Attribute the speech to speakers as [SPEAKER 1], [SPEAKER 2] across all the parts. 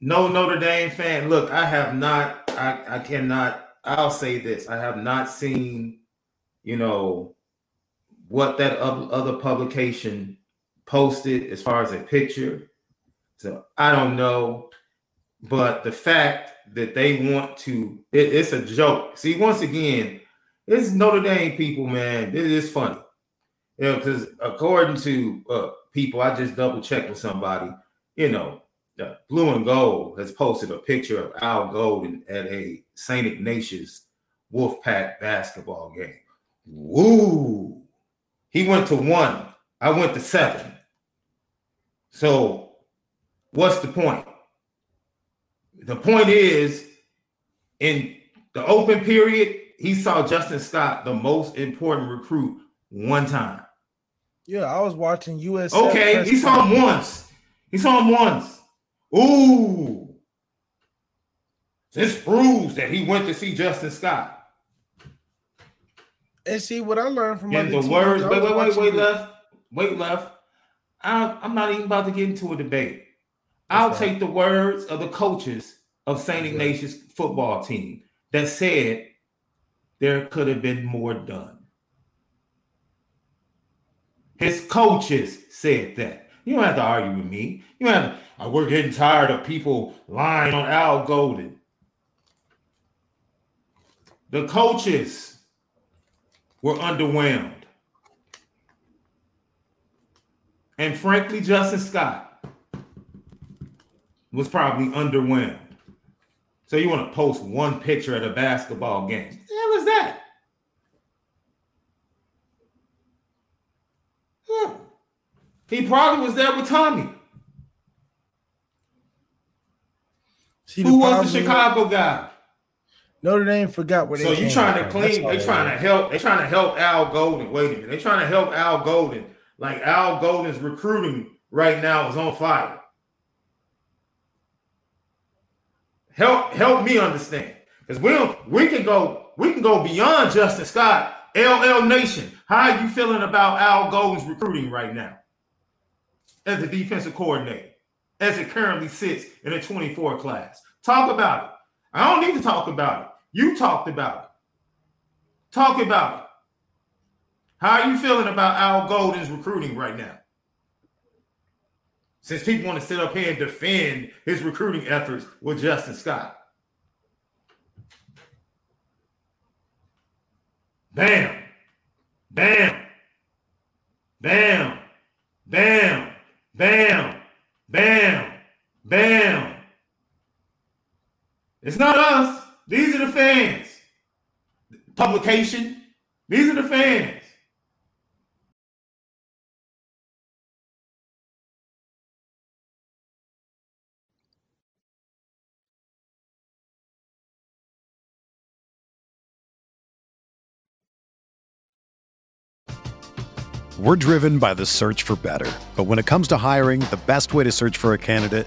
[SPEAKER 1] no Notre Dame fan. Look, I have not. I, I cannot. I'll say this. I have not seen. You know what that other publication posted as far as a picture. So I don't know, but the fact that they want to, it, it's a joke. See, once again, it's Notre Dame people, man. It is funny, you know, because according to uh, people, I just double checked with somebody you know, the blue and gold has posted a picture of Al Golden at a St. Ignatius Wolfpack basketball game. Woo! He went to one. I went to seven. So, what's the point? The point is, in the open period, he saw Justin Scott, the most important recruit, one time.
[SPEAKER 2] Yeah, I was watching US.
[SPEAKER 1] Okay, he saw him once. He saw him once. Ooh. This proves that he went to see Justin Scott.
[SPEAKER 2] And see what I learned from
[SPEAKER 1] the words. Wait, wait, wait, wait, left. Wait, left. I, am not even about to get into a debate. I'll take the words of the coaches of St. Ignatius football team that said there could have been more done. His coaches said that. You don't have to argue with me. You don't have to, Uh, we're getting tired of people lying on Al Golden. The coaches were underwhelmed. And frankly, Justin Scott was probably underwhelmed. So you want to post one picture at a basketball game? What the hell is that? He probably was there with Tommy. See, Who was the Chicago guy?
[SPEAKER 2] Notre Dame forgot they.
[SPEAKER 1] So you trying to clean? They trying to help. They trying to help Al Golden. Wait a minute. They trying to help Al Golden. Like Al Golden's recruiting right now is on fire. Help help me understand because we don't, we can go we can go beyond Justin Scott. LL Nation, how are you feeling about Al Golden's recruiting right now? as a defensive coordinator as it currently sits in a 24 class. Talk about it. I don't need to talk about it. You talked about it. Talk about it. How are you feeling about Al Golden's recruiting right now? Since people want to sit up here and defend his recruiting efforts with Justin Scott. Bam. Bam. Bam. Bam. Bam, bam, bam. It's not us. These are the fans. Publication. These are the fans.
[SPEAKER 3] We're driven by the search for better. But when it comes to hiring, the best way to search for a candidate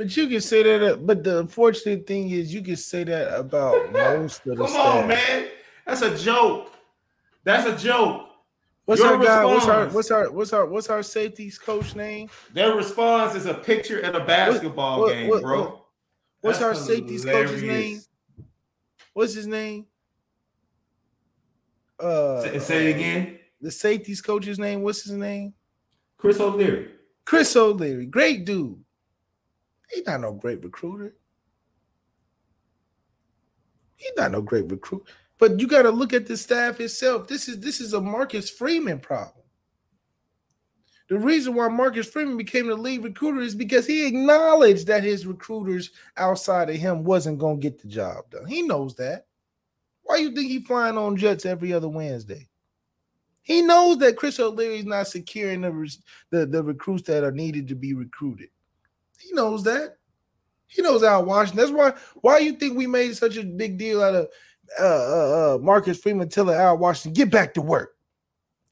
[SPEAKER 2] But you can say that. uh, But the unfortunate thing is, you can say that about most of the
[SPEAKER 1] Come
[SPEAKER 2] staff.
[SPEAKER 1] on, man. That's a joke. That's a joke.
[SPEAKER 2] What's
[SPEAKER 1] Your
[SPEAKER 2] our guy? What's our what's our what's our what's our safeties coach name?
[SPEAKER 1] Their response is a picture at a basketball
[SPEAKER 2] what-
[SPEAKER 1] game,
[SPEAKER 2] what-
[SPEAKER 1] bro.
[SPEAKER 2] what- What's
[SPEAKER 1] That's
[SPEAKER 2] our safeties coach's name? What's his name? Uh,
[SPEAKER 1] Say, say it again.
[SPEAKER 2] The safeties coach's name. What's his name?
[SPEAKER 1] Chris O'Leary.
[SPEAKER 2] Chris O'Leary. Great dude. He's not no great recruiter. He's not no great recruit. But you got to look at the staff itself. This is this is a Marcus Freeman problem. The reason why Marcus Freeman became the lead recruiter is because he acknowledged that his recruiters outside of him wasn't going to get the job done. He knows that. Why you think he flying on jets every other Wednesday? He knows that Chris O'Leary is not securing the, the the recruits that are needed to be recruited. He knows that. He knows Al Washington. That's why. Why you think we made such a big deal out of uh, uh, uh, Marcus Freeman telling Al Washington, "Get back to work,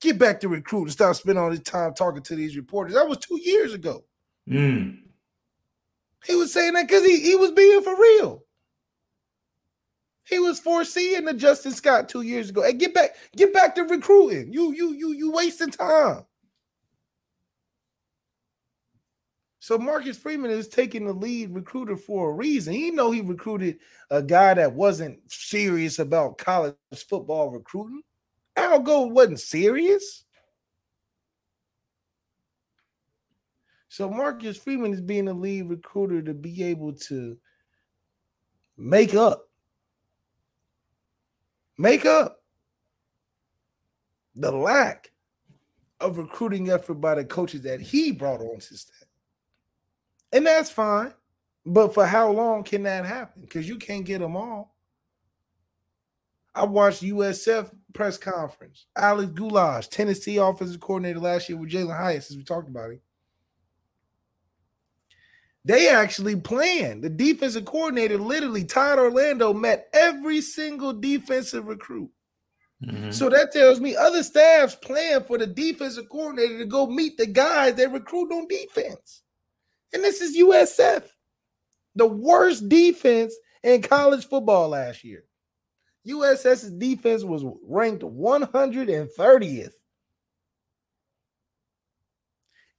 [SPEAKER 2] get back to recruiting, stop spending all this time talking to these reporters." That was two years ago.
[SPEAKER 1] Mm.
[SPEAKER 2] He was saying that because he, he was being for real. He was foreseeing the Justin Scott two years ago. Hey, get back, get back to recruiting. You you you you wasting time. So Marcus Freeman is taking the lead recruiter for a reason. He know he recruited a guy that wasn't serious about college football recruiting. Al Gold wasn't serious. So Marcus Freeman is being the lead recruiter to be able to make up, make up the lack of recruiting effort by the coaches that he brought on to staff. And that's fine. But for how long can that happen? Because you can't get them all. I watched USF press conference. Alex Golesh, Tennessee offensive coordinator last year with Jalen Hyatt, since we talked about him. They actually planned. The defensive coordinator literally, Todd Orlando, met every single defensive recruit.
[SPEAKER 1] Mhm.
[SPEAKER 2] So that tells me other staffs plan for the defensive coordinator to go meet the guys they recruit on defense. And this is USF, the worst defense in college football last year. USF's defense was ranked 130th.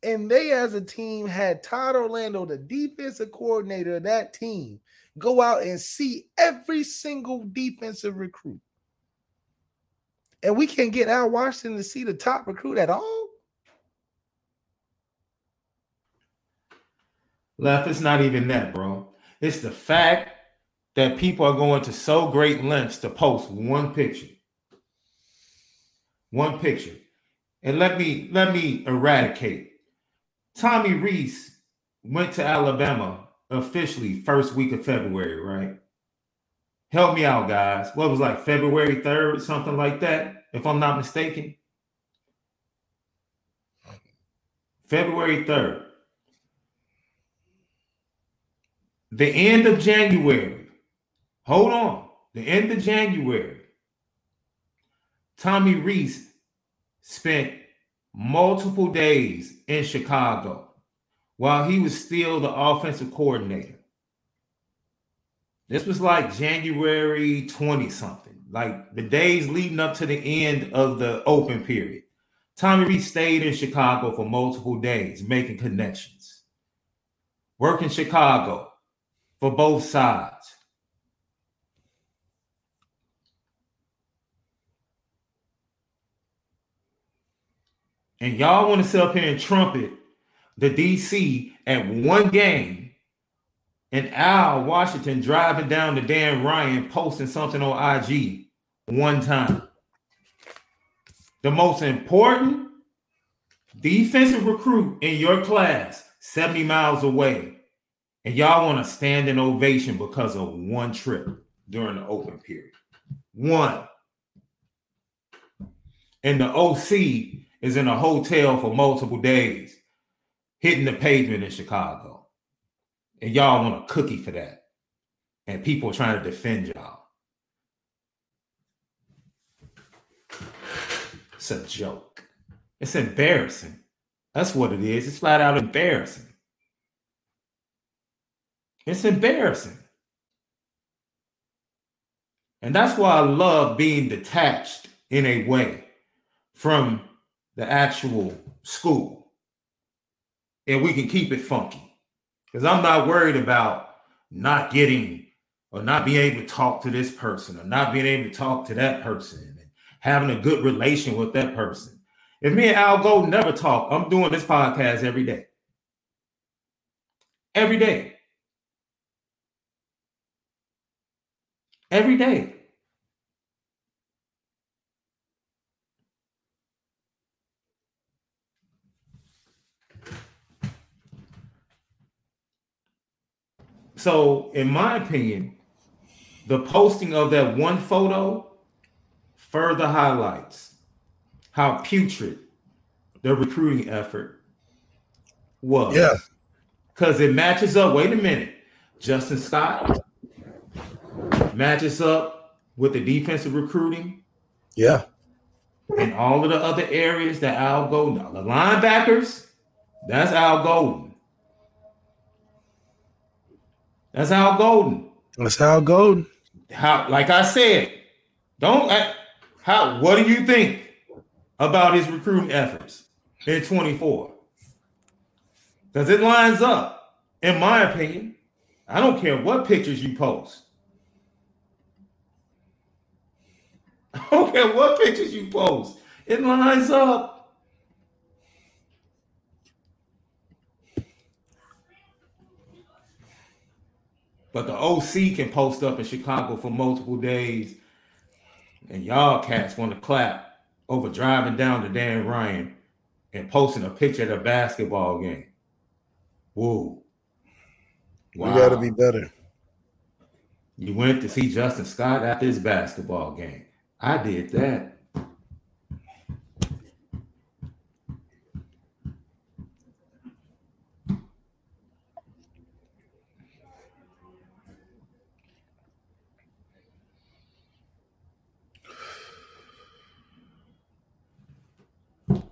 [SPEAKER 2] And they, as a team, had Todd Orlando, the defensive coordinator of that team, go out and see every single defensive recruit. And we can't get Al Washington to see the top recruit at all.
[SPEAKER 1] Left, it's not even that, bro. It's the fact that people are going to so great lengths to post one picture. One picture. And let me let me eradicate. Tommy Rees went to Alabama officially first week of February, right? Help me out, guys. What was like February 3rd, something like that, if I'm not mistaken. February 3rd. The end of January. Hold on. The end of January. Tommy Rees spent multiple days in Chicago while he was still the offensive coordinator. This was like January 20 something, like the days leading up to the end of the open period. Tommy Rees stayed in Chicago for multiple days, making connections, working Chicago for both sides. And y'all want to sit up here and trumpet the DC at one game and Al Washington driving down to Dan Ryan posting something on IG one time the most important defensive recruit in your class 70 miles away, and y'all want to stand in ovation because of one trip during the open period. One. And the OC is in a hotel for multiple days, hitting the pavement in Chicago. And y'all want a cookie for that. And people are trying to defend y'all. It's a joke. It's embarrassing. That's what it is. It's flat out embarrassing. It's embarrassing. And that's why I love being detached in a way from the actual school. And we can keep it funky. Because I'm not worried about not getting or not being able to talk to this person or not being able to talk to that person and having a good relation with that person. If me and Al go never talk, I'm doing this podcast every day. Every day. Every day. So, in my opinion, the posting of that one photo further highlights how putrid the recruiting effort was.
[SPEAKER 2] Yeah.
[SPEAKER 1] Because it matches up. Wait a minute. Justin Scott matches up with the defensive recruiting.
[SPEAKER 2] Yeah.
[SPEAKER 1] And all of the other areas that Al Golden, the linebackers, that's Al Golden. That's Al Golden.
[SPEAKER 2] That's Al Golden.
[SPEAKER 1] How, like I said, don't uh, how what do you think about his recruiting efforts in 24? Because it lines up, in my opinion. I don't care what pictures you post. I don't care what pictures you post. It lines up. But the OC can post up in Chicago for multiple days and y'all cats want to clap over driving down to Dan Ryan and posting a picture at a basketball game. Whoa.
[SPEAKER 2] Wow. We got to be better.
[SPEAKER 1] You went to see Justin Scott at this basketball game. I did that.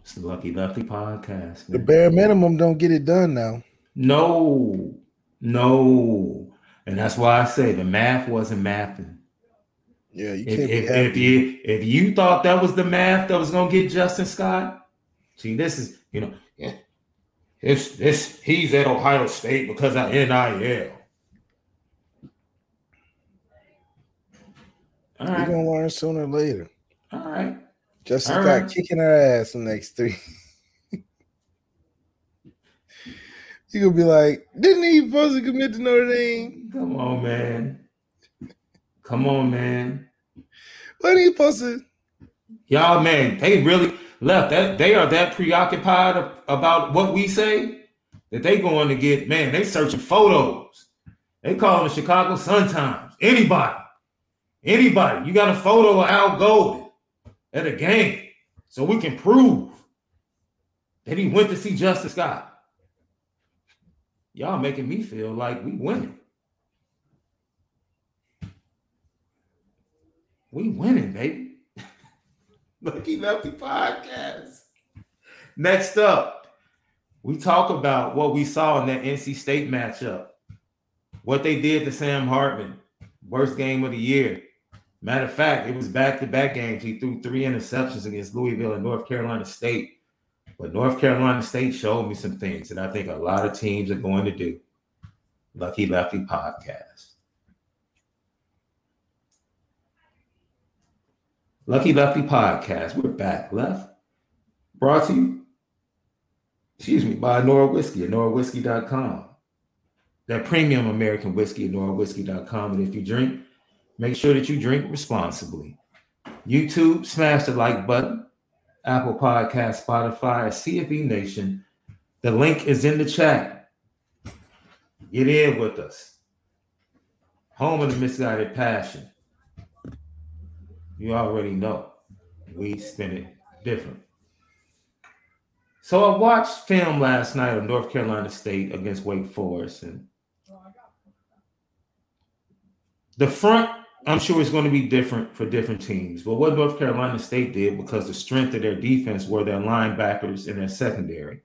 [SPEAKER 1] It's the Lucky Lefty podcast.
[SPEAKER 2] Man. The bare minimum don't get it done now.
[SPEAKER 1] No, no, and that's why I say the math wasn't mathing.
[SPEAKER 2] Yeah, you
[SPEAKER 1] can't if, if, if you if you thought that was the math that was gonna get Justin Scott, see, this is you know, yeah, this this he's at Ohio State because of NIL.
[SPEAKER 2] All right. You're gonna learn sooner or later.
[SPEAKER 1] All right.
[SPEAKER 2] Justin All Scott right. kicking her ass the next three. you gonna be like, didn't he supposed to commit to Notre Dame?
[SPEAKER 1] Come on, man. Come on, man.
[SPEAKER 2] What are you to?
[SPEAKER 1] Y'all, man, they really left that. They are that preoccupied about what we say that they going to get. Man, they searching photos. They calling Chicago Sun Times. Anybody, anybody. You got a photo of Al Golden at a game so we can prove that he went to see Justin Scott. Y'all making me feel like we winning. We winning, baby. Lucky Lefty Podcast. Next up, we talk about what we saw in that NC State matchup, what they did to Sam Hartman, worst game of the year. Matter of fact, it was back-to-back games. He threw three interceptions against Louisville and North Carolina State. But North Carolina State showed me some things that I think a lot of teams are going to do. Lucky Lefty podcast. Lucky Lefty podcast. We're back. Left. Brought to you, excuse me, by Nora Whiskey at NoraWhiskey.com. That premium American whiskey at NoraWhiskey.com. And if you drink, make sure that you drink responsibly. YouTube, smash the like button. Apple Podcast, Spotify, CFE Nation. The link is in the chat. Get in with us. Home of the misguided passion. You already know we spin it different. So I watched film last night of North Carolina State against Wake Forest, and the front I'm sure is going to be different for different teams. But what North Carolina State did, because the strength of their defense were their linebackers and their secondary,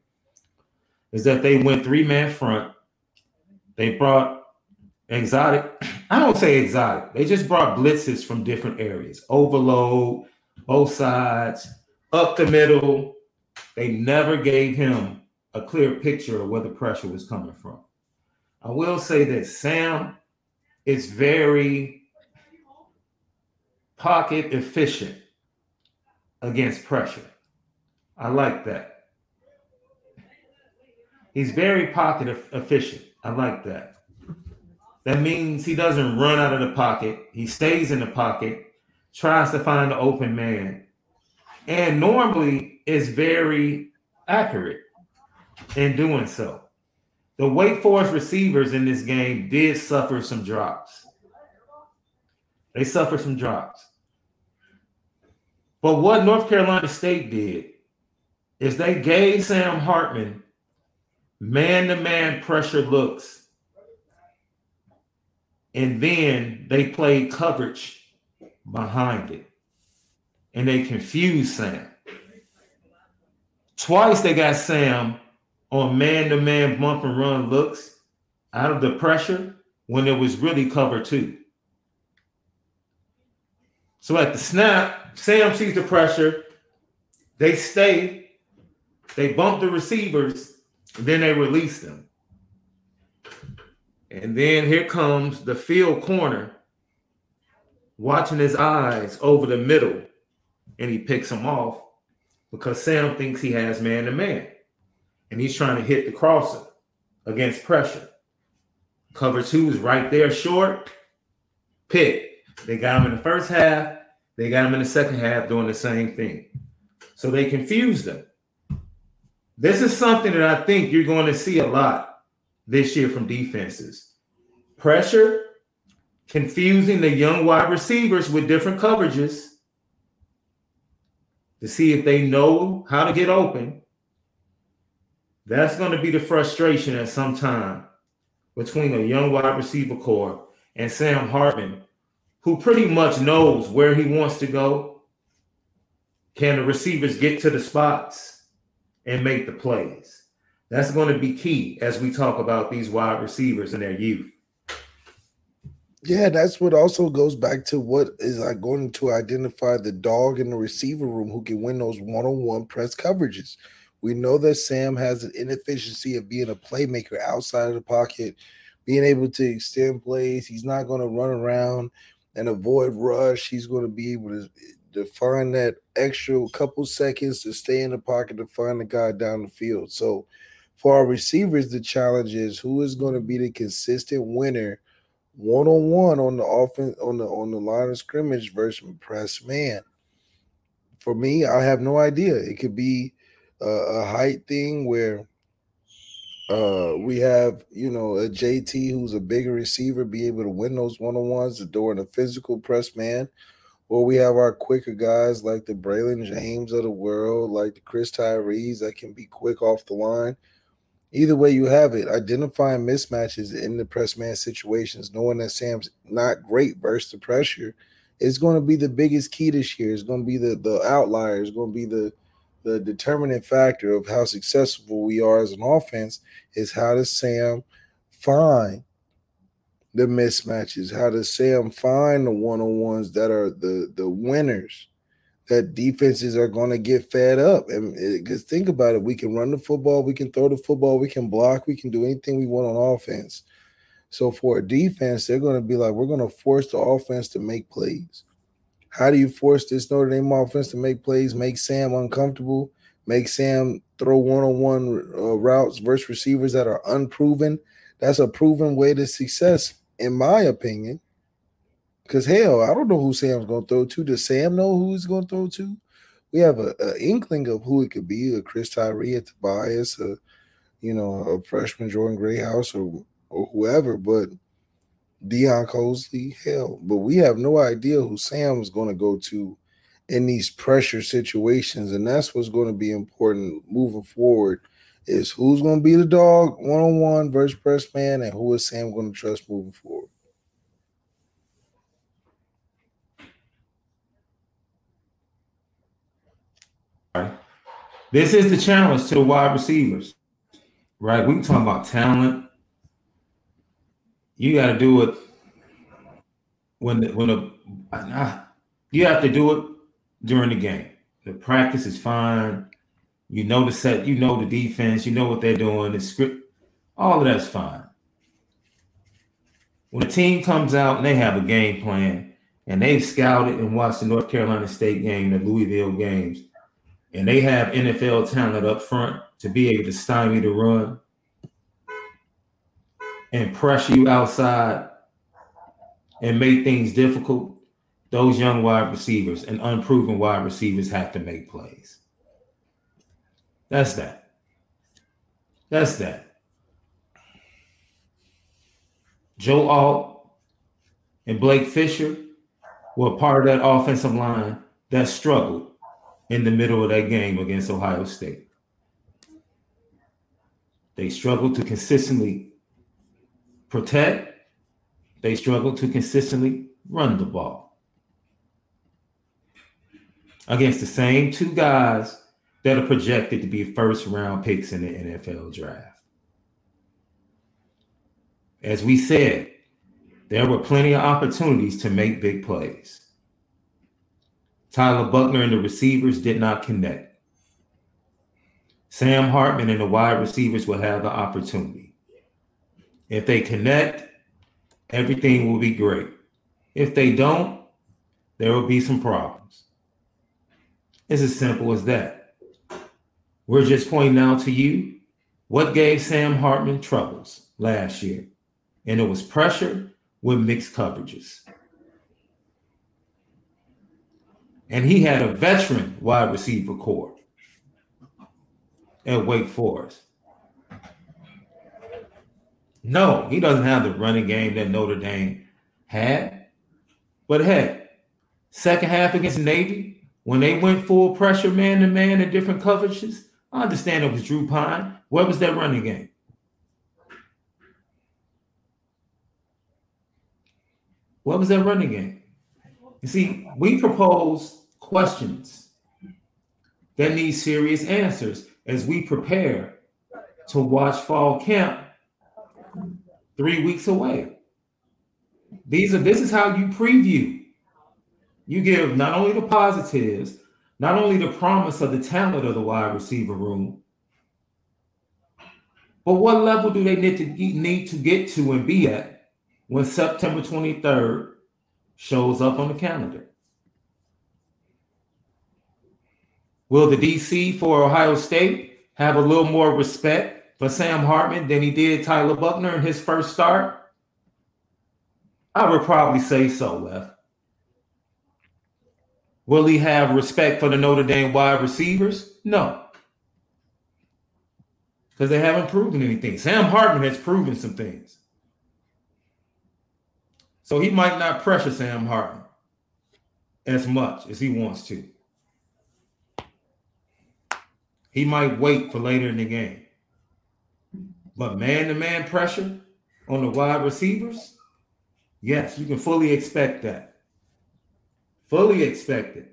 [SPEAKER 1] is that they went three man front. They brought exotic, I don't say exotic, they just brought blitzes from different areas overload, both sides, up the middle. They never gave him a clear picture of where the pressure was coming from. I will say that Sam is very pocket efficient against pressure. I like that. He's very pocket efficient. I like that. That means he doesn't run out of the pocket. He stays in the pocket, tries to find the open man, and normally is very accurate in doing so. The Wake Forest receivers in this game did suffer some drops. They suffered some drops. But what North Carolina State did is they gave Sam Hartman man to man pressure looks. And then they played coverage behind it. And they confused Sam. Twice they got Sam on man to man bump and run looks out of the pressure when it was really cover two. So at the snap, Sam sees the pressure. They stay. They bump the receivers. then they release them. And then here comes the field corner watching his eyes over the middle. And he picks him off because Sam thinks he has man to man. And he's trying to hit the crosser against pressure. Cover two is right there, short. Pick. They got him in the first half. They got him in the second half doing the same thing. So they confused them. This is something that I think you're going to see a lot this year from defenses. Pressure, confusing the young wide receivers with different coverages to see if they know how to get open. That's going to be the frustration at some time between a young wide receiver core and Sam Hartman, who pretty much knows where he wants to go. Can the receivers get to the spots and make the plays? That's going to be key as we talk about these wide receivers and their youth.
[SPEAKER 2] Yeah, that's what also goes back to what is I going to identify the dog in the receiver room who can win those one-on-one press coverages. We know that Sam has an inefficiency of being a playmaker outside of the pocket, being able to extend plays. He's not going to run around and avoid rush. He's going to be able to, to find that extra couple seconds to stay in the pocket to find the guy down the field. So for our receivers, the challenge is who is going to be the consistent winner one on one on the offense on the on the line of scrimmage versus press man. For me, I have no idea. It could be a, a height thing where uh, we have, you know, a JT who's a bigger receiver, be able to win those one on ones during a physical press man. Or we have our quicker guys like the Braylon James of the world, like the Chris Tyrees that can be quick off the line. Either way, you have it. Identifying mismatches in the press man situations, knowing that Sam's not great versus the pressure, is going to be the biggest key this year. It's going to be the the outlier. It's going to be the the determining factor of how successful we are as an offense is how does Sam find the mismatches? How does Sam find the one-on-ones that are the the winners? That defenses are going to get fed up, and because think about it, we can run the football, we can throw the football, we can block, we can do anything we want on offense. So for a defense, they're going to be like, we're going to force the offense to make plays. How do you force this Notre Dame offense to make plays, make Sam uncomfortable, make Sam throw one-on-one uh, routes versus receivers that are unproven? That's a proven way to success, in my opinion. Because hell, I don't know who Sam's to throw to. Does Sam know who he's to throw to? We have a, a, inkling of who it could be: a Chris Tyree, a Tobias, a you know, a freshman Jaden Greathouse, or or whoever. But Deion Colzie, hell, but we have no idea who Sam is going to go to in these pressure situations, and that's what's going to be important moving forward. Is who's going to be the dog one on one versus press man, and who is Sam going to trust moving forward?
[SPEAKER 1] This is the challenge to the wide receivers, right? We can talk about talent, you got to do it when the, when a you have to do it during the game. The practice is fine. You know the set. You know the defense. You know what they're doing. The script. All of that's fine. When a team comes out and they have a game plan and they've scouted and watched the North Carolina State game, the Louisville games, and they have NFL talent up front to be able to stymie the run, and pressure you outside and make things difficult, those young wide receivers and unproven wide receivers have to make plays. That's that. That's that. Joe Alt and Blake Fisher were part of that offensive line that struggled in the middle of that game against Ohio State. They struggled to consistently protect, they struggled to consistently run the ball. Against the same two guys that are projected to be first round picks in the NFL draft. As we said, there were plenty of opportunities to make big plays. Tyler Buchner and the receivers did not connect. Sam Hartman and the wide receivers will have the opportunity. If they connect, everything will be great. If they don't, there will be some problems. It's as simple as that. We're just pointing out to you what gave Sam Hartman troubles last year, and it was pressure with mixed coverages. And he had a veteran wide receiver core at Wake Forest. No, he doesn't have the running game that Notre Dame had. But hey, second half against Navy, when they went full pressure man to man in different coverages, I understand it was Drew Pyne. Where was that running game? What was that running game? You see, we propose questions that need serious answers as we prepare to watch fall camp three weeks away. These are this is how you preview. You give not only the positives, not only the promise of the talent of the wide receiver room, but what level do they need to need to get to and be at when September 23rd shows up on the calendar? Will the DC for Ohio State have a little more respect for Sam Hartman than he did Tyler Buchner in his first start? I would probably say so. Will he have respect for the Notre Dame wide receivers? No. Because they haven't proven anything. Sam Hartman has proven some things. So he might not pressure Sam Hartman as much as he wants to. He might wait for later in the game. But man to man pressure on the wide receivers, yes, you can fully expect that. Fully expect it.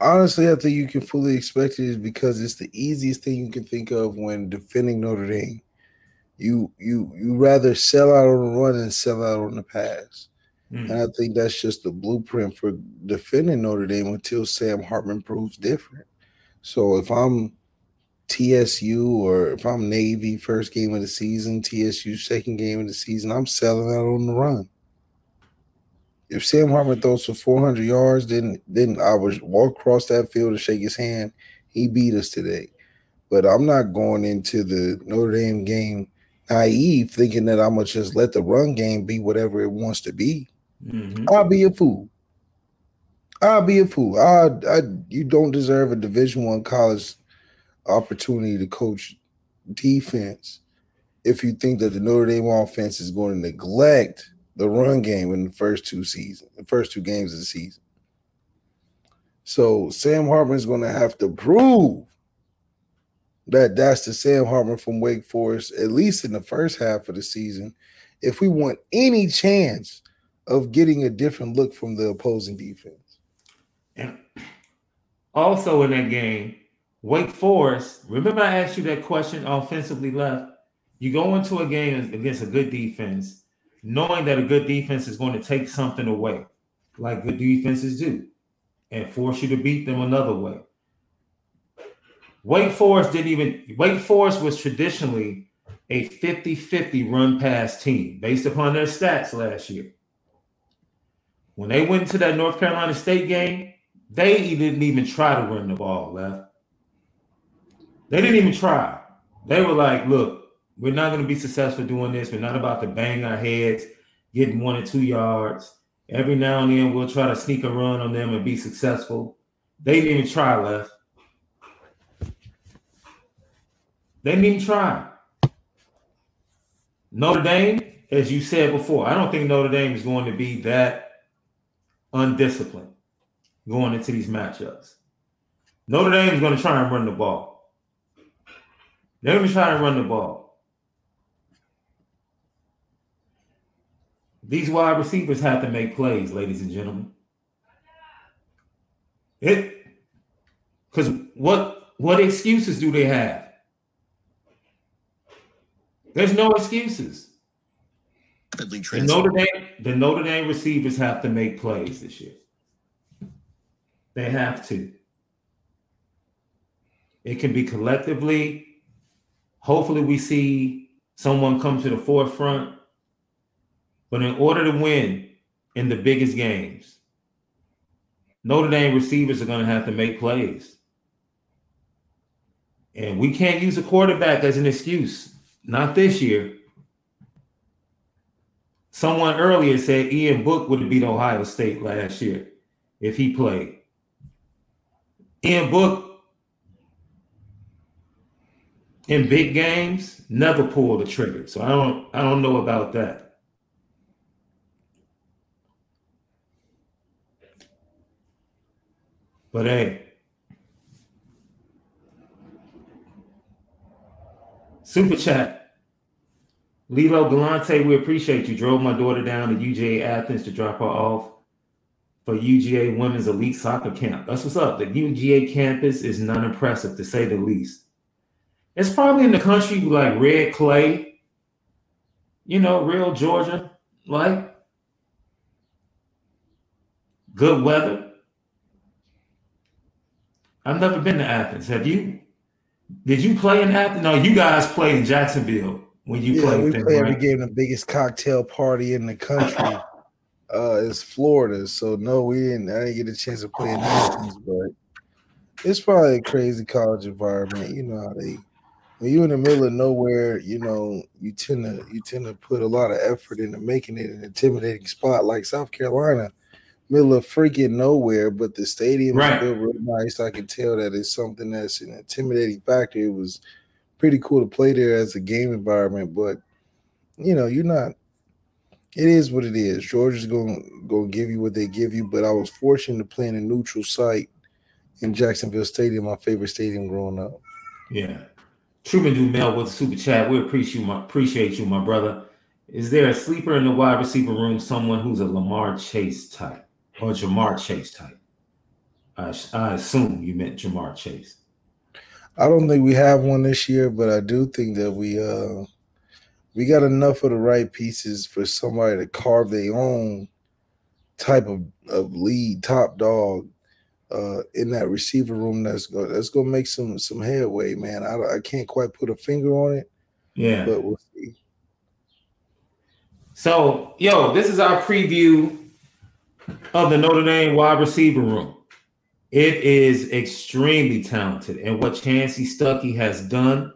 [SPEAKER 2] Honestly, I think you can fully expect it is because it's the easiest thing you can think of when defending Notre Dame. You you you rather sell out on the run than sell out on the pass. Mm. And I think that's just the blueprint for defending Notre Dame until Sam Hartman proves different. So if I'm TSU or if I'm Navy first game of the season, TSU second game of the season, I'm selling out on the run. If Sam Hartman throws for 400 yards, then then I would walk across that field and shake his hand. He beat us today. But I'm not going into the Notre Dame game naive, thinking that I'm gonna just let the run game be whatever it wants to be. Mm-hmm. I'll be a fool. I'll be a fool. I, I you don't deserve a Division One college opportunity to coach defense if you think that the Notre Dame offense is going to neglect the run game in the first two seasons, the first two games of the season. So Sam Hartman is going to have to prove that that's the Sam Hartman from Wake Forest, at least in the first half of the season, if we want any chance of getting a different look from the opposing defense.
[SPEAKER 1] And also in that game, Wake Forest, remember I asked you that question offensively left? You go into a game against a good defense, knowing that a good defense is going to take something away, like good defenses do, and force you to beat them another way. Wake Forest didn't even, Wake Forest was traditionally a 50 50 run pass team based upon their stats last year. When they went to that North Carolina State game, they didn't even try to run the ball left. They didn't even try. They were like, look, we're not going to be successful doing this. We're not about to bang our heads, getting one or two yards. Every now and then we'll try to sneak a run on them and be successful. They didn't try left. They didn't try. Notre Dame, as you said before, I don't think Notre Dame is going to be that undisciplined going into these matchups. Notre Dame is going to try and run the ball. They're going to try to run the ball. These wide receivers have to make plays, ladies and gentlemen. It because what what excuses do they have? There's no excuses. The Notre Dame, the Notre Dame receivers have to make plays this year. They have to. It can be collectively, Hopefully, we see someone come to the forefront. But in order to win in the biggest games, Notre Dame receivers are going to have to make plays. And we can't use a quarterback as an excuse. Not this year. Someone earlier said Ian Book would have beat Ohio State last year if he played. Ian Book in big games never pull the trigger. So I don't I don't know about that. But hey, super chat. Lilo Galante, we appreciate you. Drove my daughter down to UGA Athens to drop her off for UGA Women's Elite Soccer Camp. That's what's up. The UGA campus is non impressive to say the least. It's probably in the country like red clay, you know, real Georgia, like good weather. I've never been to Athens. Have you? Did you play in Athens? No, you guys played in Jacksonville when you
[SPEAKER 2] yeah,
[SPEAKER 1] played.
[SPEAKER 2] We.
[SPEAKER 1] Right?
[SPEAKER 2] We gave the biggest cocktail party in the country. uh, it's Florida, so no, we didn't. I didn't get a chance to play in Athens, but it's probably a crazy college environment. You know how they when you're in the middle of nowhere, you know, you tend to you tend to put a lot of effort into making it an intimidating spot like South Carolina, middle of freaking nowhere, but the stadium right. built real nice. I can tell that it's something that's an intimidating factor. It was pretty cool to play there as a game environment, but you know, you're not it is what it is. Georgia's gonna go give you what they give you, but I was fortunate to play in a neutral site in Jacksonville Stadium, my favorite stadium growing up.
[SPEAKER 1] Yeah. Truman Dumel with a super chat. We appreciate you, my appreciate you, my brother. Is there a sleeper in the wide receiver room? Someone who's a Lamar Chase type or Ja'Marr Chase type? I, I assume you meant Ja'Marr Chase.
[SPEAKER 2] I don't think we have one this year, but I do think that we uh we got enough of the right pieces for somebody to carve their own type of, of lead top dog uh in that receiver room that's go that's gonna make some some headway, man. I I can't quite put a finger on it.
[SPEAKER 1] Yeah.
[SPEAKER 2] But we'll see.
[SPEAKER 1] So, yo, this is our preview of the Notre Dame wide receiver room. It is extremely talented, and what Chansi Stuckey has done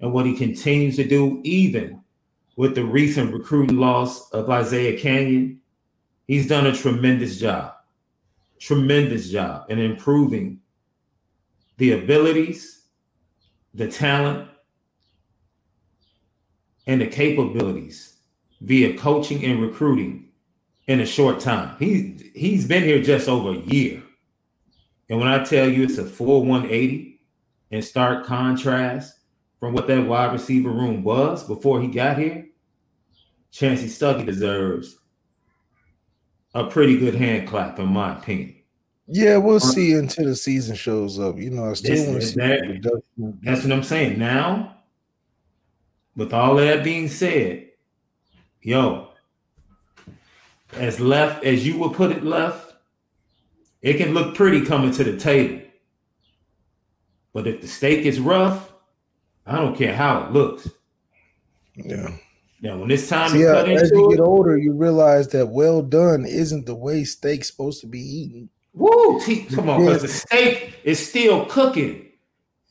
[SPEAKER 1] and what he continues to do, even with the recent recruiting loss of Isaiah Canyon, he's done a tremendous job. Tremendous job in improving the abilities, the talent, and the capabilities via coaching and recruiting in a short time. He he's been here just over a year. And when I tell you it's a full 180 in stark contrast from what that wide receiver room was before he got here, Chansi Stuckey deserves a pretty good hand clap, in my opinion.
[SPEAKER 2] Yeah, we'll um, see until the season shows up. You know, I still want to see
[SPEAKER 1] that- That's what I'm saying. Now, with all that being said, yo, as left as you would put it, left, it can look pretty coming to the table. But if the steak is rough, I don't care how it looks.
[SPEAKER 2] Yeah.
[SPEAKER 1] Now, when it's time
[SPEAKER 2] See,
[SPEAKER 1] to
[SPEAKER 2] uh,
[SPEAKER 1] cut
[SPEAKER 2] as you
[SPEAKER 1] into
[SPEAKER 2] get older, you realize that well done isn't the way steak's supposed to be eaten.
[SPEAKER 1] woo, t- come on, because the steak is still cooking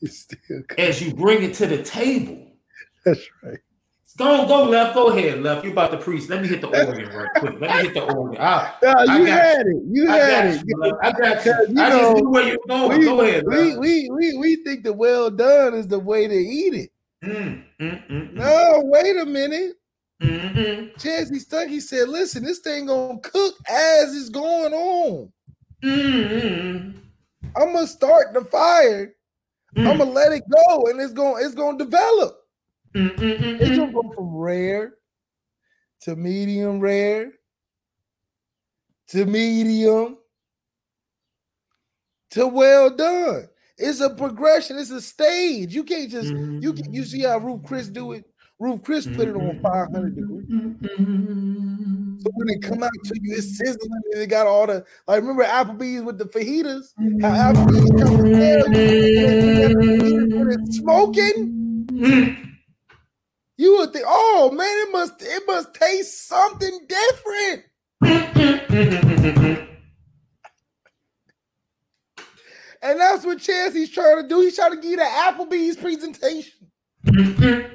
[SPEAKER 2] It's still
[SPEAKER 1] as you bring it to the table.
[SPEAKER 2] that's right.
[SPEAKER 1] Go, go left. Go ahead, left. You're about to preach. Let me hit the organ right quick. Let me hit the organ. I,
[SPEAKER 2] No,
[SPEAKER 1] I
[SPEAKER 2] you had it. You
[SPEAKER 1] I
[SPEAKER 2] had it.
[SPEAKER 1] you. I got you.
[SPEAKER 2] You
[SPEAKER 1] I just
[SPEAKER 2] know,
[SPEAKER 1] knew where you're going.
[SPEAKER 2] we,
[SPEAKER 1] go ahead,
[SPEAKER 2] we, we, we, we think the well done is the way to eat it.
[SPEAKER 1] Mm, mm, mm,
[SPEAKER 2] No, wait a minute.
[SPEAKER 1] mm, mm,
[SPEAKER 2] Stuckey said, listen, this thing gonna cook as it's going on.
[SPEAKER 1] mm, mm,
[SPEAKER 2] I'm gonna start the fire.
[SPEAKER 1] mm,
[SPEAKER 2] I'm gonna let it go, and it's gonna it's gonna develop.
[SPEAKER 1] Mm, mm, mm,
[SPEAKER 2] It's gonna go from rare to medium rare to medium to well done. It's a progression. It's a stage. You can't just you can, you see how Roof Chris do it. Roof Chris put it on 500 degrees. So when it come out to you, it's sizzling and it got all the like remember Applebee's with the fajitas? How Applebee's come to tell you it's smoking.
[SPEAKER 1] Mm.
[SPEAKER 2] You would think, oh man, it must it must taste something different. And that's what Chansi's trying to do. He's trying to give you the Applebee's presentation. Smoke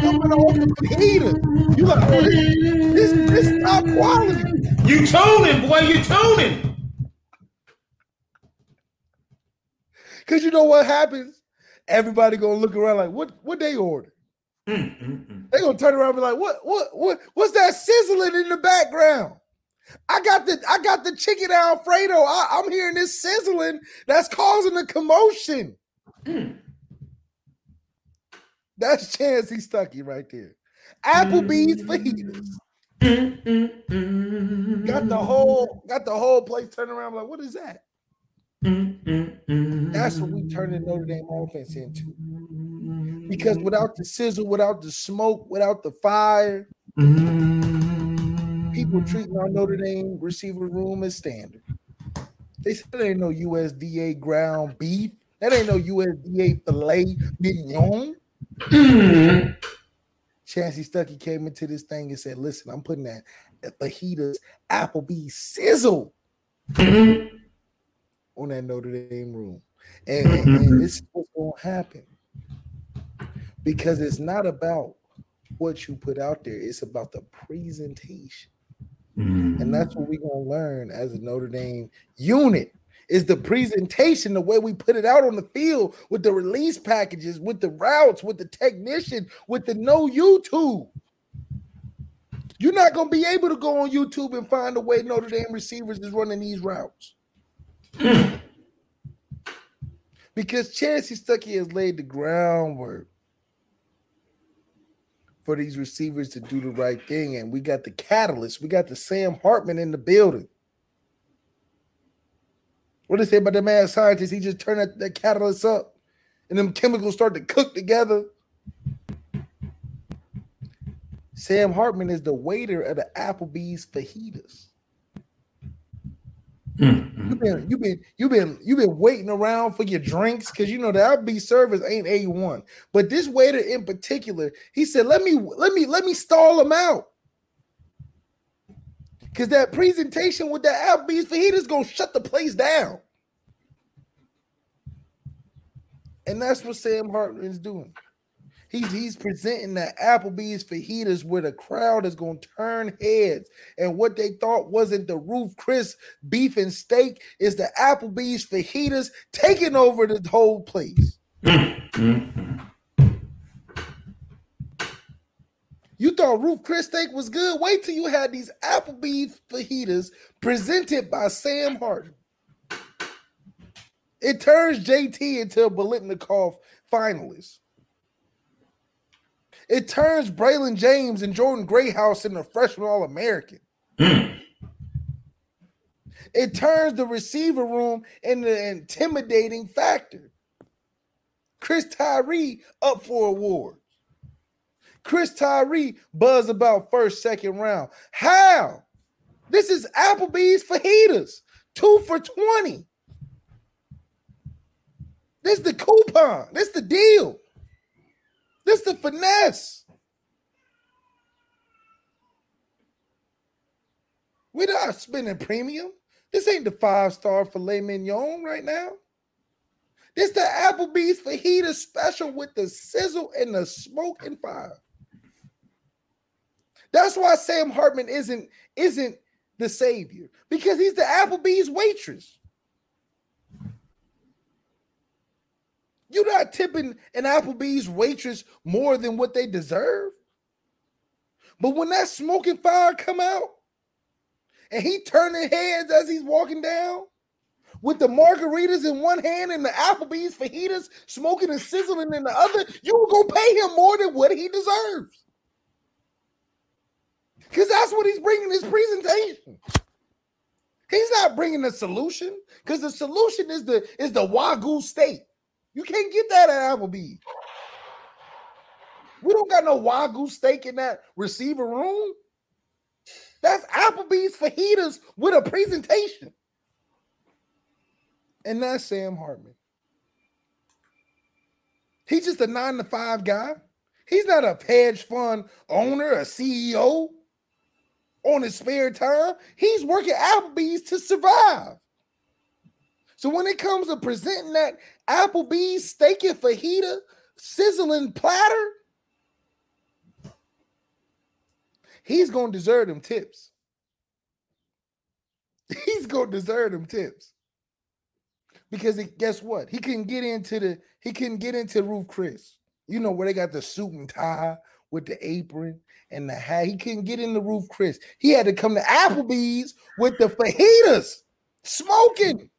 [SPEAKER 2] coming off the fajitas. You like, oh, this, this, this top quality.
[SPEAKER 1] You tuning, boy. You tuning.
[SPEAKER 2] Cause you know what happens? Everybody gonna look around like, what what they order?
[SPEAKER 1] Mm, mm, mm.
[SPEAKER 2] They gonna turn around and be like, what what what what's that sizzling in the background? I got the I got the chicken Alfredo. I, I'm hearing this sizzling that's causing a commotion.
[SPEAKER 1] Mm.
[SPEAKER 2] That's Chansi Stuckey right there. Applebee's fajitas.
[SPEAKER 1] Mm.
[SPEAKER 2] Got the whole got the whole place turning around like, what is that? That's what we turn the Notre Dame offense into. Because without the sizzle, without the smoke, without the fire,
[SPEAKER 1] Mm.
[SPEAKER 2] people treating our Notre Dame receiver room as standard. They said there ain't no USDA ground beef. That ain't no USDA filet mignon.
[SPEAKER 1] Mm.
[SPEAKER 2] Chansi Stuckey came into this thing and said, "Listen, I'm putting that fajitas Applebee's sizzle
[SPEAKER 1] Mm.
[SPEAKER 2] on that Notre Dame room, and, and- and this is what's going to happen because it's not about what you put out there; it's about the presentation." And mm. that's what we're gonna learn as a Notre Dame unit is the presentation, the way we put it out on the field with the release packages, with the routes, with the technician, with the no YouTube. You're not gonna be able to go on YouTube and find the way Notre Dame receivers is running these routes. Hmm. because Chansi Stuckey has laid the groundwork for these receivers to do the right thing. And we got the catalyst. We got the Sam Hartman in the building. What they say about the mad scientist? He just turned that, that catalyst up, and them chemicals start to cook together. Sam Hartman is the waiter of the Applebee's fajitas. Mm-hmm. You've been you've been you've been you've been waiting around for your drinks because you know the Applebee's service ain't a one. But this waiter in particular, he said, "Let me let me let me stall him out." Because that presentation with the Applebee's fajitas gonna shut the place down. And that's what Sam Hartman is doing. He's he's presenting the Applebee's fajitas where the crowd is going to turn heads, and what they thought wasn't the Ruth Chris beef and steak is the Applebee's fajitas taking over the whole place. You thought Ruth Chris steak was good? Wait till you had these Applebee's fajitas presented by Sam Hartman. It turns JT into a Biletnikoff finalist. It turns Braylon James and Jaden Greathouse into freshman All American. Mm. It turns the receiver room into an intimidating factor. Chris Tyree up for awards. Chris Tyree buzz about first, second round. How? This is Applebee's fajitas, two for 20. This is the coupon. This is the deal. This the finesse. We're not spending premium. This ain't the five star filet mignon right now. This the Applebee's fajita special with the sizzle and the smoke and fire. That's why Sam Hartman isn't isn't the savior because he's the Applebee's waitress. You're not tipping an Applebee's waitress more than what they deserve. But when that smoking fire come out and he turning heads as he's walking down with the margaritas in one hand and the Applebee's fajitas smoking and sizzling in the other, you were gonna pay him more than what he deserves. Because that's what he's bringing his presentation. He's not bringing a solution because the solution is the is the wagyu steak. You can't get that at Applebee's. We don't got no Wagyu steak in that receiver room. That's Applebee's fajitas with a presentation. And that's Sam Hartman. He's just a nine to five guy. He's not a hedge fund owner, a CEO on his spare time. He's working Applebee's to survive. So when it comes to presenting that Applebee's steak and fajita sizzling platter, he's gonna deserve them tips. He's gonna deserve them tips. Because guess what? He couldn't get into the he couldn't get into Ruth Chris. You know where they got the suit and tie with the apron and the hat. He couldn't get into Roof Chris. He had to come to Applebee's with the fajitas smoking.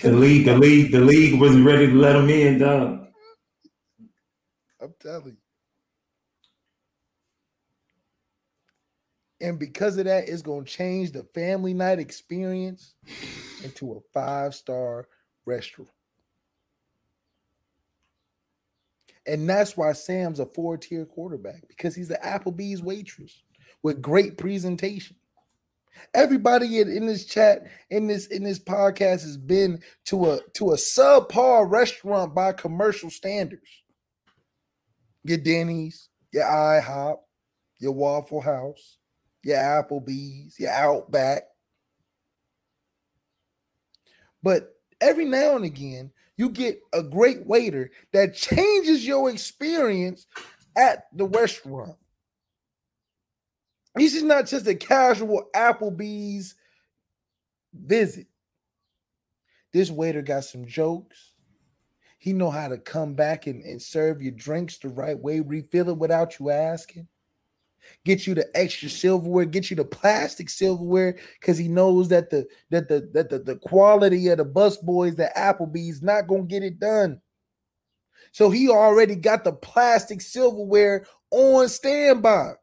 [SPEAKER 1] The league, the league, the league wasn't ready to let him in, dog.
[SPEAKER 2] I'm telling you. And because of that, it's going to change the family night experience into a five star restaurant. And that's why Sam's a four tier quarterback because he's the Applebee's waitress with great presentation. Everybody in, in this chat in this in this podcast has been to a to a subpar restaurant by commercial standards. Your Denny's, your IHOP, your Waffle House, your Applebee's, your Outback. But every now and again, you get a great waiter that changes your experience at the restaurant. This is not just a casual Applebee's visit. This waiter got some jokes. He know how to come back and, and serve your drinks the right way, refill it without you asking. Get you the extra silverware, get you the plastic silverware, because he knows that the that the that the, the quality of the bus boys the Applebee's not gonna get it done. So he already got the plastic silverware on standby.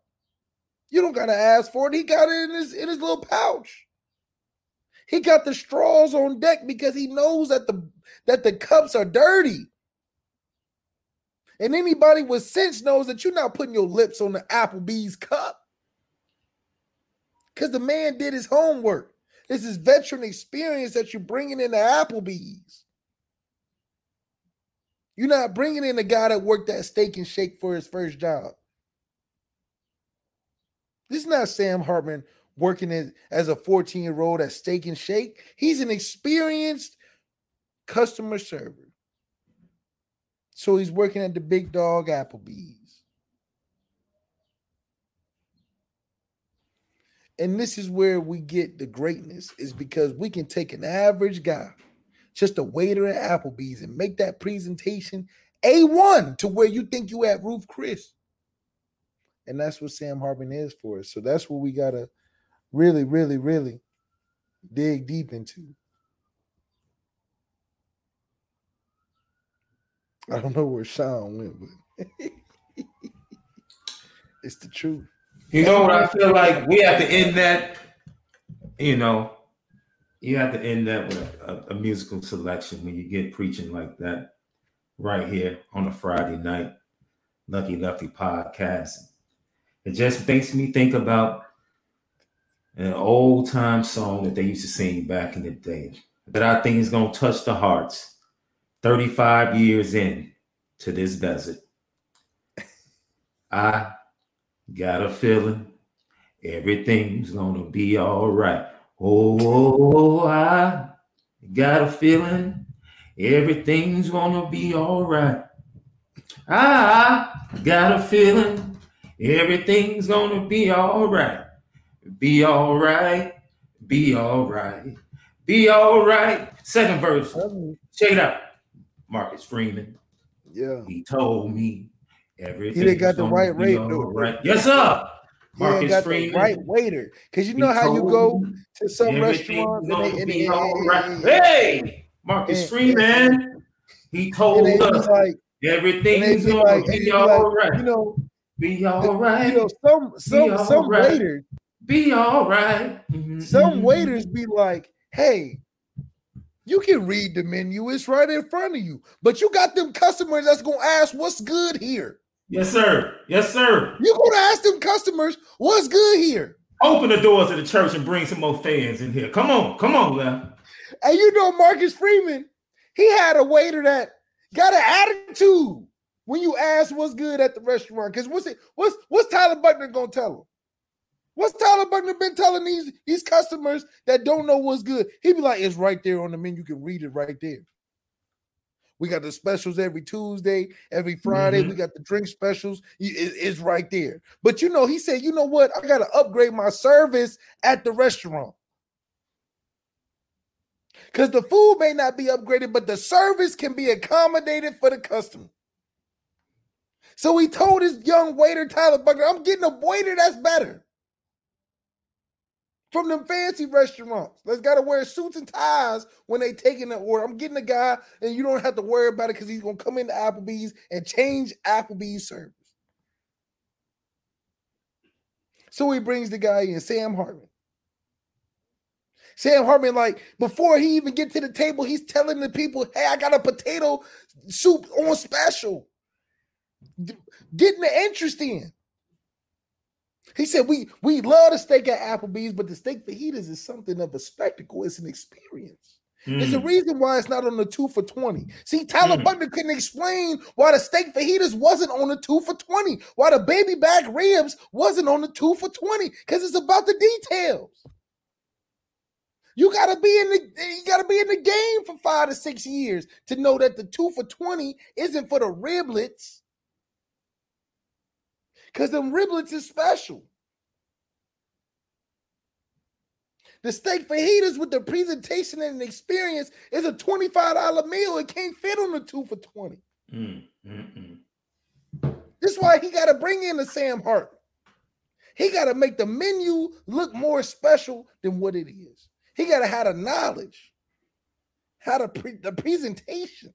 [SPEAKER 2] You don't gotta ask for it. He got it in his in his little pouch. He got the straws on deck because he knows that the that the cups are dirty. And anybody with sense knows that you're not putting your lips on the Applebee's cup. Because the man did his homework. This is veteran experience that you're bringing into Applebee's. You're not bringing in a guy that worked at Steak and Shake for his first job. This is not Sam Hartman working as, as a 14 year old at Steak and Shake. He's an experienced customer server. So he's working at the big dog Applebee's. And this is where we get the greatness, is because we can take an average guy, just a waiter at Applebee's, and make that presentation A1 to where you think you at Ruth Chris. And that's what Sam Hartman is for us. So that's what we gotta really, really, really dig deep into. I don't know where Sean went, but it's the truth.
[SPEAKER 1] You know what I feel like? We have to end that. You know, you have to end that with a, a musical selection when you get preaching like that, right here on a Friday night, Lucky Lefty podcast. It just makes me think about an old time song that they used to sing back in the day that I think is going to touch the hearts 35 years in to this desert. I got a feeling everything's gonna be all right. Oh, oh, oh I got a feeling everything's gonna be all right. I got a feeling everything's gonna be all right. Be all right. Be all right. Be all right. Second verse. Check it out. Marcus Freeman.
[SPEAKER 2] Yeah.
[SPEAKER 1] He told me everything.
[SPEAKER 2] He got the right rate.
[SPEAKER 1] Right. Yes, sir.
[SPEAKER 2] Ain't got the right waiter. Because you know
[SPEAKER 1] He
[SPEAKER 2] how you go to some restaurants and they, and,
[SPEAKER 1] be
[SPEAKER 2] and-
[SPEAKER 1] right. Hey, Marcus
[SPEAKER 2] and-
[SPEAKER 1] Freeman. He told us
[SPEAKER 2] like,
[SPEAKER 1] everything's gonna
[SPEAKER 2] like,
[SPEAKER 1] be all
[SPEAKER 2] like,
[SPEAKER 1] right.
[SPEAKER 2] you know,
[SPEAKER 1] Be all right.
[SPEAKER 2] you know, some some
[SPEAKER 1] all
[SPEAKER 2] some
[SPEAKER 1] right.
[SPEAKER 2] waiters,
[SPEAKER 1] Be all right.
[SPEAKER 2] some
[SPEAKER 1] Mhm.
[SPEAKER 2] waiters be like, hey, you can read the menu, it's right in front of you. But you got them customers that's gonna ask what's good here.
[SPEAKER 1] Yes, sir. Yes, sir.
[SPEAKER 2] You gonna ask them customers what's good here.
[SPEAKER 1] Open the doors of the church and bring some more fans in here. Come on, come on, Left.
[SPEAKER 2] And you know Marcus Freeman, he had a waiter that got an attitude when you ask what's good at the restaurant. Because what's it, what's what's Tyler Buchner gonna tell him? What's Tyler Buchner been telling these these customers that don't know what's good? He be like, it's right there on the menu. You can read it right there. We got the specials every Tuesday, every Friday.
[SPEAKER 1] Mhm.
[SPEAKER 2] We got the drink specials. It- It's right there. But you know, he said, you know what? I gotta upgrade my service at the restaurant. Because the food may not be upgraded, but the service can be accommodated for the customer. So he told his young waiter, Tyler Buchner, I'm getting a waiter that's better. From them fancy restaurants. That's got to wear suits and ties when they taking the order. I'm getting a guy, and you don't have to worry about it because he's gonna come into Applebee's and change Applebee's service. So he brings the guy in, Sam Hartman. Sam Hartman, like before he even get to the table, he's telling the people, "Hey, I got a potato soup on special." Getting the interest in. He said, "We we love the steak at Applebee's, but the steak fajitas is something of a spectacle. It's an experience. It's a
[SPEAKER 1] Mm.
[SPEAKER 2] reason why it's not on the two for 20. See, Tyler
[SPEAKER 1] Mm.
[SPEAKER 2] Buchner couldn't explain why the steak fajitas wasn't on the two for 20, why the baby back ribs wasn't on the two for 20, because it's about the details. You gotta be in the you gotta be in the game for five to six years to know that the two for 20 isn't for the riblets. Because them riblets is special. The steak fajitas with the presentation and experience is a $25 meal. It can't fit on the two for 20.
[SPEAKER 1] Mm, mm, mm.
[SPEAKER 2] This is why he got to bring in the Sam Hart. He got to make the menu look more special than what it is. He got to have the knowledge, how to pre- the presentation.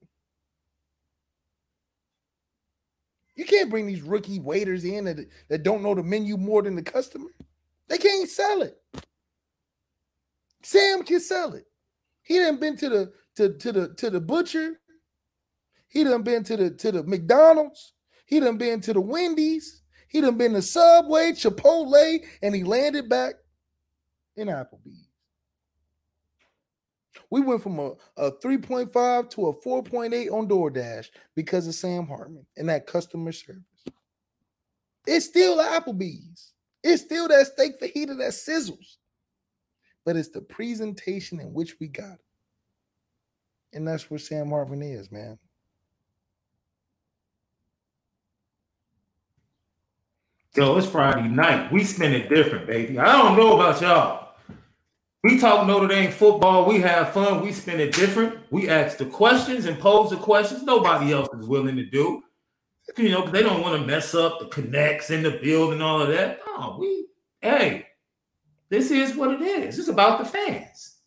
[SPEAKER 2] You can't bring these rookie waiters in that, that don't know the menu more than the customer. They can't sell it. Sam can sell it. He done been to the to, to the to the butcher. He done been to the to the McDonald's. He done been to the Wendy's. He done been to Subway, Chipotle, and he landed back in Applebee's. We went from a, a 3.5 to a 4.8 on DoorDash because of Sam Hartman and that customer service. It's still Applebee's. It's still that steak fajita that sizzles. But it's the presentation in which we got it. And that's where Sam Hartman is, man.
[SPEAKER 1] Yo, it's Friday night. We spend it different, baby. I don't know about y'all. We talk Notre Dame football. We have fun. We spend it different. We ask the questions and pose the questions nobody else is willing to do. You know, they don't want to mess up the connects in the build and all of that. No, we, hey, this is what it is. It's about the fans.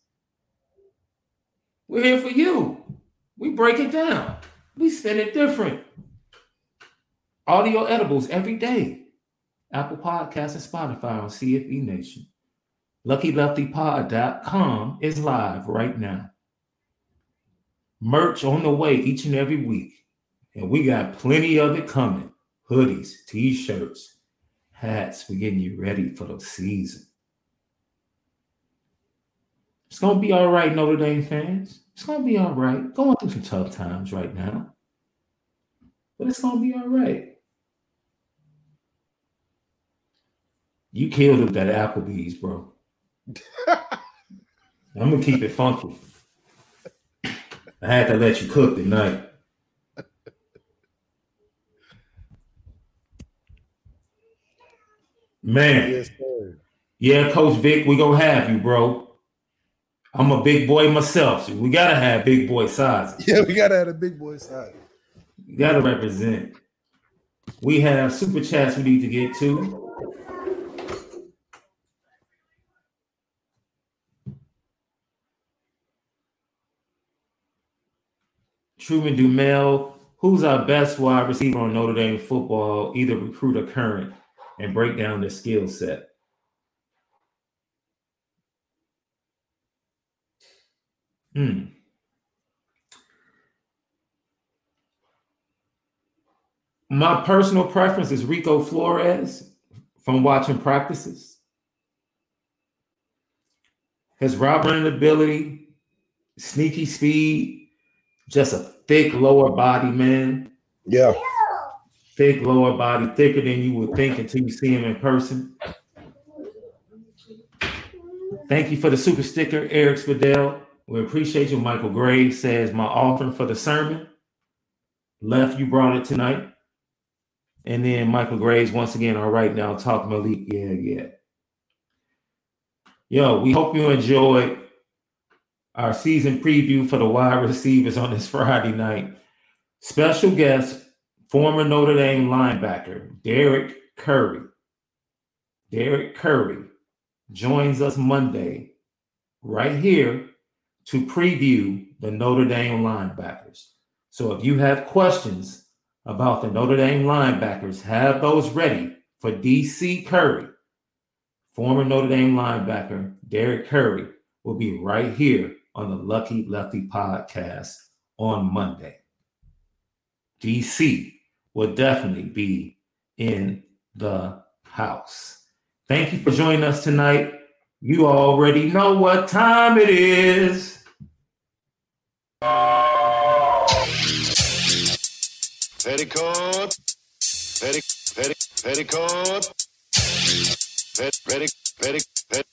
[SPEAKER 1] We're here for you. We break it down. We spin it different. Audio edibles every day. Apple Podcasts and Spotify on CFB Nation. LuckyLeftyPod.com is live right now. Merch on the way each and every week. And we got plenty of it coming. Hoodies, t-shirts, hats. We're getting you ready for the season. It's gonna be all right, Notre Dame fans. It's gonna be all right. Going through some tough times right now. But it's gonna be all right. You killed it at Applebee's, bro. I'm gonna keep it funky. I had to let you cook tonight. Man. Yes. Yeah, Coach Vic, we gonna have you, bro. I'm a big boy myself, so we gotta have big boy size.
[SPEAKER 2] Yeah, we gotta have a big boy size.
[SPEAKER 1] You gotta represent. We have super chats we need to get to. Truman Dumel, who's our best wide receiver on Notre Dame football, either recruit or current, and break down the skill set. Hmm. My personal preference is Rico Flores from watching practices. His route running ability, sneaky speed, just a thick lower body, man.
[SPEAKER 2] Yeah.
[SPEAKER 1] Thick lower body, thicker than you would think until you see him in person. Thank you for the super sticker, Eric Spadell. We appreciate you. Michael Graves says, My offering for the sermon. Left, you brought it tonight. And then Michael Graves, once again, all right now, talk Malik. Yeah, yeah. Yo, we hope you enjoyed our season preview for the wide receivers on this Friday night. Special guest, former Notre Dame linebacker, Derek Curry. Derek Curry joins us Monday right here to preview the Notre Dame linebackers. So if you have questions about the Notre Dame linebackers, have those ready for DC Curry. Former Notre Dame linebacker Derek Curry will be right here on the Lucky Lefty podcast on Monday. DC will definitely be in the house. Thank you for joining us tonight. You already know what time it is. Petticoat, petti, petti, petticoat, pet, petti, petti,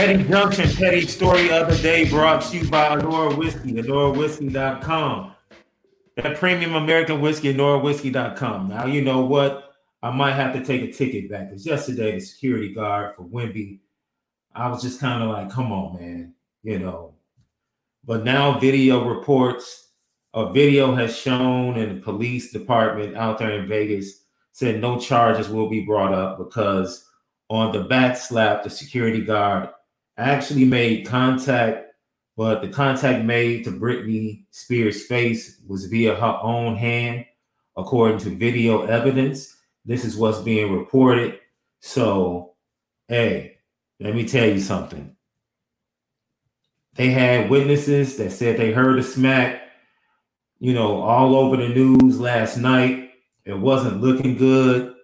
[SPEAKER 1] Petty Junction, Petty Story of the Day brought to you by Adora Whiskey, AdoraWhiskey.com. That premium American whiskey, AdoraWhiskey.com. Now, you know what? I might have to take a ticket back because yesterday the security guard for Wemby I was just kind of like, come on, man, you know. But now video reports, a video has shown in the police department out there in Vegas said no charges will be brought up because on the back slap, the security guard actually made contact, but the contact made to Britney Spears' face was via her own hand, according to video evidence. This is what's being reported. So, hey, let me tell you something. They had witnesses that said they heard a smack, you know, all over the news last night. It wasn't looking good.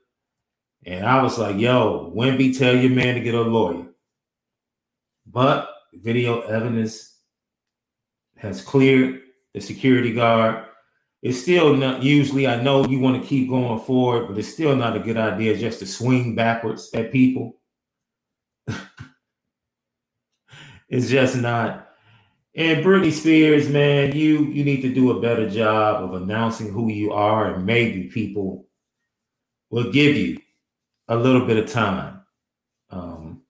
[SPEAKER 1] And I was like, yo, Wemby, tell your man to get a lawyer. But video evidence has cleared the security guard. It's still not usually, I know you want to keep going forward, but it's still not a good idea just to swing backwards at people. It's just not. And Britney Spears, man, you you need to do a better job of announcing who you are, and maybe people will give you a little bit of time. Um,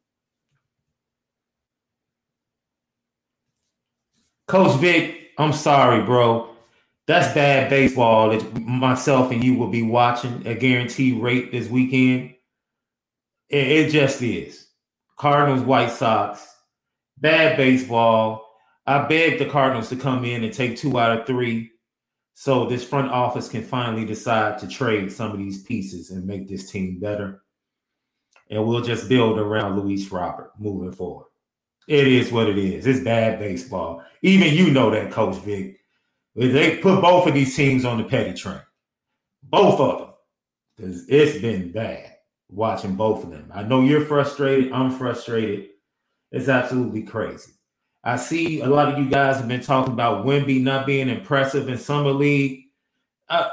[SPEAKER 1] Coach Vic, I'm sorry, bro. That's bad baseball that myself and you will be watching a guaranteed rate this weekend. It, it just is. Cardinals, White Sox bad baseball. I beg the Cardinals to come in and take two out of three so this front office can finally decide to trade some of these pieces and make this team better. And we'll just build around Luis Robert moving forward. It is what it is. It's bad baseball. Even you know that, Coach Vic. They put both of these teams on the petty train. Both of them. Because it's been bad watching both of them. I know you're frustrated. I'm frustrated. It's absolutely crazy. I see a lot of you guys have been talking about Wemby not being impressive in summer league. Uh,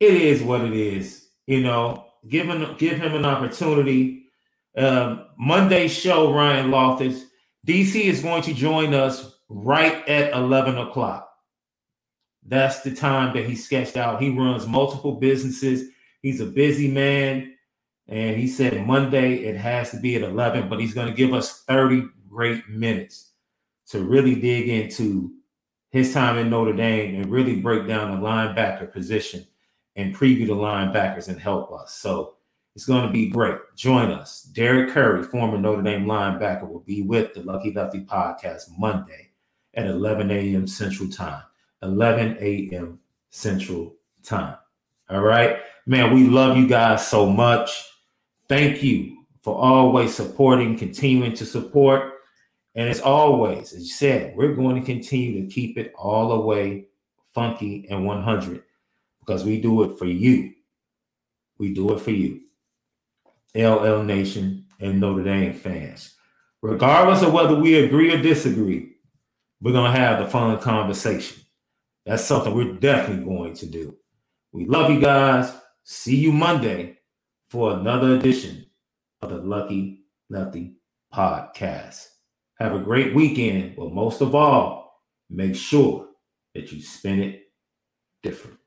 [SPEAKER 1] it is what it is. You know, give him give him an opportunity. Um, Monday show, Ryan Loftus. DC is going to join us right at 11 o'clock. That's the time that he sketched out. He runs multiple businesses. He's a busy man. And he said Monday it has to be at 11, but he's going to give us 30 great minutes to really dig into his time in Notre Dame and really break down the linebacker position and preview the linebackers and help us. So it's going to be great. Join us. Derek Curry, former Notre Dame linebacker, will be with the Lucky Lefty podcast Monday at 11 a.m. Central Time. 11 a.m. Central Time. All right. Man, we love you guys so much. Thank you for always supporting, continuing to support. And as always, as you said, we're going to continue to keep it all the way funky and 100 because we do it for you. We do it for you. LL Nation and Notre Dame fans. Regardless of whether we agree or disagree, we're going to have the fun conversation. That's something we're definitely going to do. We love you guys. See you Monday for another edition of the Lucky Lefty podcast. Have a great weekend, but most of all, make sure that you spin it different.